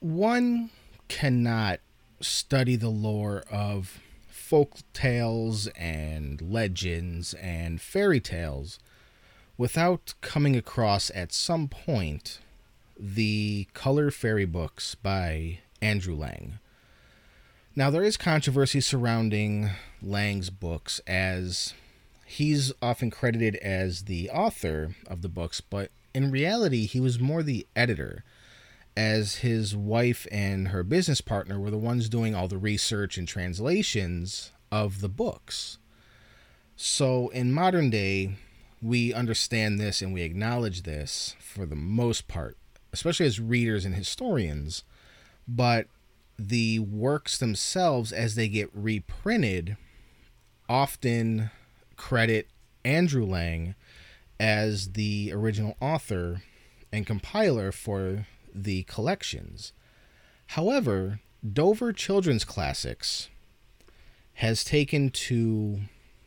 one cannot study the lore of folk tales and legends and fairy tales without coming across at some point the Color Fairy books by Andrew Lang. Now, there is controversy surrounding Lang's books as he's often credited as the author of the books, but in reality, he was more the editor, as his wife and her business partner were the ones doing all the research and translations of the books. So, in modern day, we understand this and we acknowledge this for the most part, especially as readers and historians. But the works themselves, as they get reprinted, often credit Andrew Lang as the original author and compiler for the collections. However, Dover Children's Classics has taken to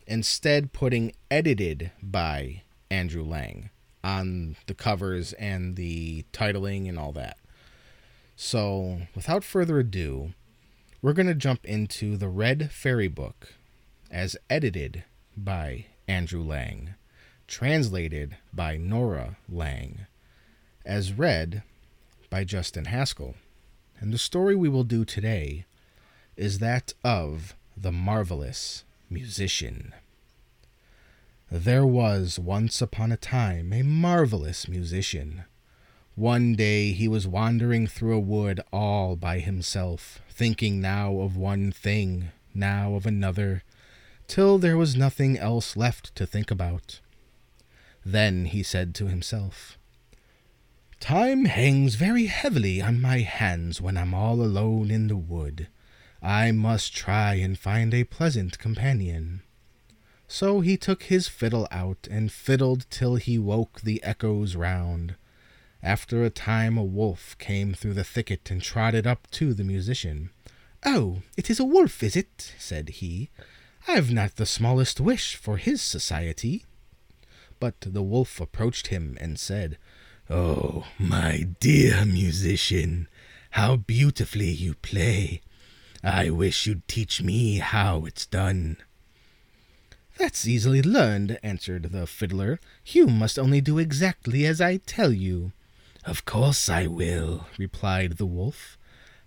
instead putting edited by Andrew Lang on the covers and the titling and all that. So, without further ado, we're going to jump into the Red Fairy Book as edited by Andrew Lang, translated by Nora Lang, as read by Justin Haskell. And the story we will do today is that of the marvelous musician. There was once upon a time a marvelous musician. One day he was wandering through a wood all by himself, thinking now of one thing, now of another, till there was nothing else left to think about. Then he said to himself, Time hangs very heavily on my hands when I'm all alone in the wood. I must try and find a pleasant companion. So he took his fiddle out and fiddled till he woke the echoes round. After a time a wolf came through the thicket and trotted up to the musician. Oh, it is a wolf, is it? said he. I've not the smallest wish for his society. But the wolf approached him and said, Oh, my dear musician, how beautifully you play. I wish you'd teach me how it's done. That's easily learned, answered the fiddler. You must only do exactly as I tell you. Of course I will, replied the wolf.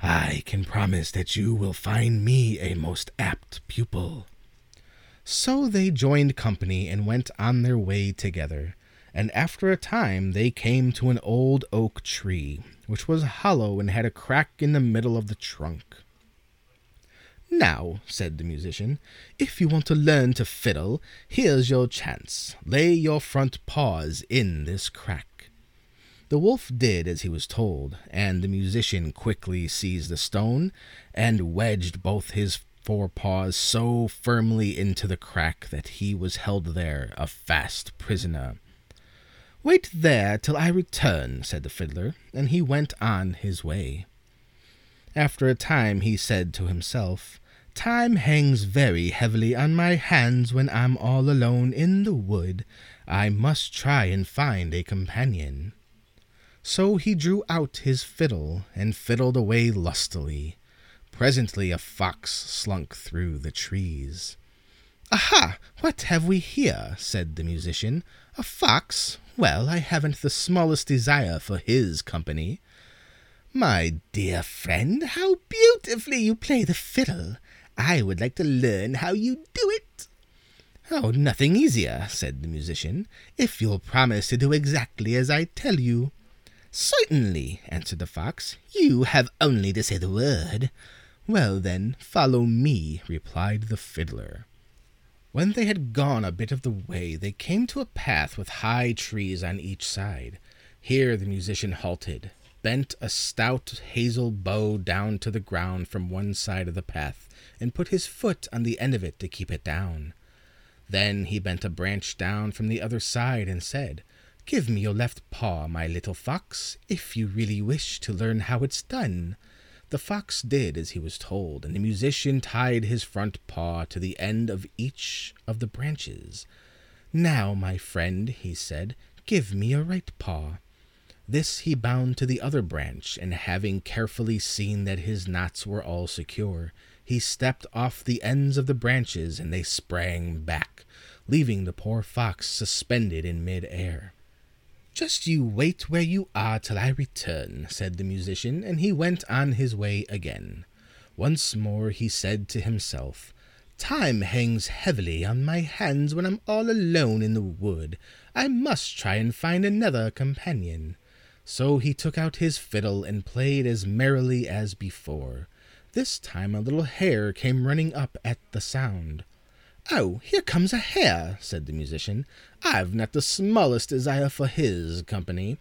I can promise that you will find me a most apt pupil. So they joined company and went on their way together. And after a time they came to an old oak tree, which was hollow and had a crack in the middle of the trunk. Now, said the musician, if you want to learn to fiddle, here's your chance. Lay your front paws in this crack. The wolf did as he was told, and the musician quickly seized a stone and wedged both his forepaws so firmly into the crack that he was held there a fast prisoner. Wait there till I return, said the fiddler, and he went on his way. After a time he said to himself, Time hangs very heavily on my hands when I'm all alone in the wood. I must try and find a companion. So he drew out his fiddle and fiddled away lustily. Presently a fox slunk through the trees. Aha! What have we here? said the musician. A fox? Well, I haven't the smallest desire for his company. My dear friend, how beautifully you play the fiddle. I would like to learn how you do it. Oh, nothing easier, said the musician, if you'll promise to do exactly as I tell you. Certainly, answered the fox. You have only to say the word. Well, then, follow me, replied the fiddler. When they had gone a bit of the way, they came to a path with high trees on each side. Here the musician halted, bent a stout hazel bough down to the ground from one side of the path, and put his foot on the end of it to keep it down. Then he bent a branch down from the other side and said, Give me your left paw, my little fox, if you really wish to learn how it's done. The fox did as he was told, and the musician tied his front paw to the end of each of the branches. Now, my friend, he said, give me your right paw. This he bound to the other branch, and having carefully seen that his knots were all secure, he stepped off the ends of the branches, and they sprang back, leaving the poor fox suspended in mid air. Just you wait where you are till I return, said the musician, and he went on his way again. Once more he said to himself, Time hangs heavily on my hands when I'm all alone in the wood. I must try and find another companion. So he took out his fiddle and played as merrily as before. This time a little hare came running up at the sound. Oh, here comes a hare, said the musician. I've not the smallest desire for his company.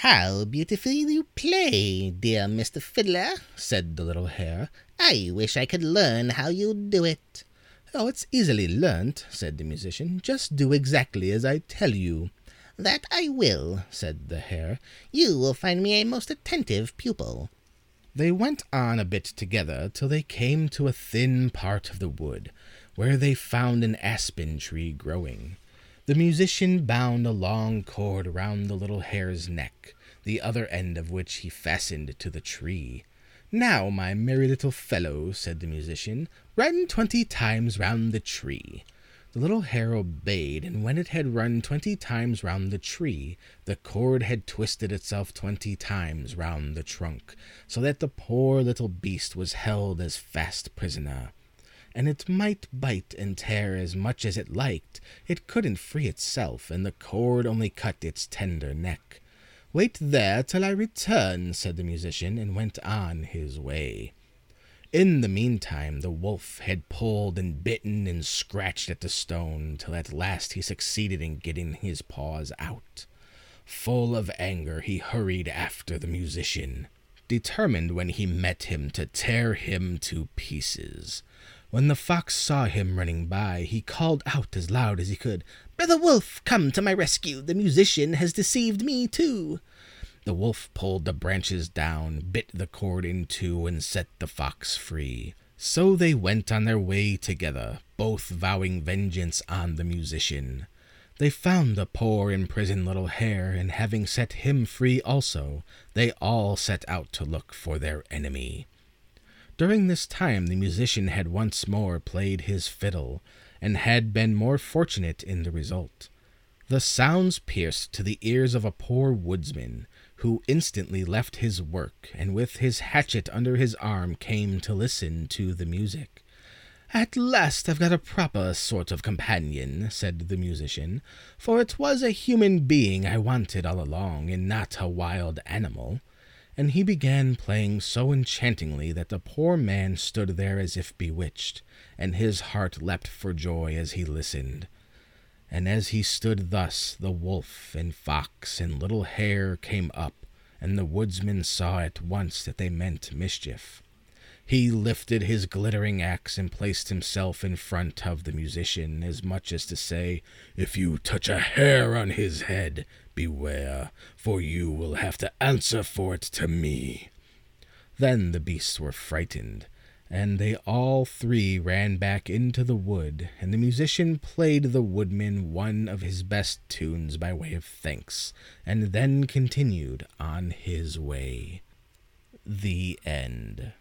How beautifully you play, dear Mr. Fiddler, said the little hare. I wish I could learn how you do it. Oh, it's easily learnt, said the musician. Just do exactly as I tell you. That I will, said the hare. You will find me a most attentive pupil. They went on a bit together till they came to a thin part of the wood, where they found an aspen tree growing. The musician bound a long cord round the little hare's neck, the other end of which he fastened to the tree. Now, my merry little fellow, said the musician, run twenty times round the tree. The little hare obeyed, and when it had run twenty times round the tree, the cord had twisted itself twenty times round the trunk, so that the poor little beast was held as fast prisoner. And it might bite and tear as much as it liked, it couldn't free itself, and the cord only cut its tender neck. Wait there till I return, said the musician, and went on his way. In the meantime, the wolf had pulled and bitten and scratched at the stone till at last he succeeded in getting his paws out. Full of anger, he hurried after the musician, determined when he met him to tear him to pieces. When the fox saw him running by, he called out as loud as he could, Brother Wolf, come to my rescue. The musician has deceived me too. The wolf pulled the branches down, bit the cord in two, and set the fox free. So they went on their way together, both vowing vengeance on the musician. They found the poor imprisoned little hare, and having set him free also, they all set out to look for their enemy. During this time the musician had once more played his fiddle, and had been more fortunate in the result. The sounds pierced to the ears of a poor woodsman, who instantly left his work, and with his hatchet under his arm came to listen to the music. At last I've got a proper sort of companion, said the musician, for it was a human being I wanted all along, and not a wild animal. And he began playing so enchantingly that the poor man stood there as if bewitched, and his heart leapt for joy as he listened. And as he stood thus, the wolf and fox and little hare came up, and the woodsman saw at once that they meant mischief. He lifted his glittering axe and placed himself in front of the musician, as much as to say, If you touch a hair on his head, beware, for you will have to answer for it to me. Then the beasts were frightened, and they all three ran back into the wood, and the musician played the woodman one of his best tunes by way of thanks, and then continued on his way. The end.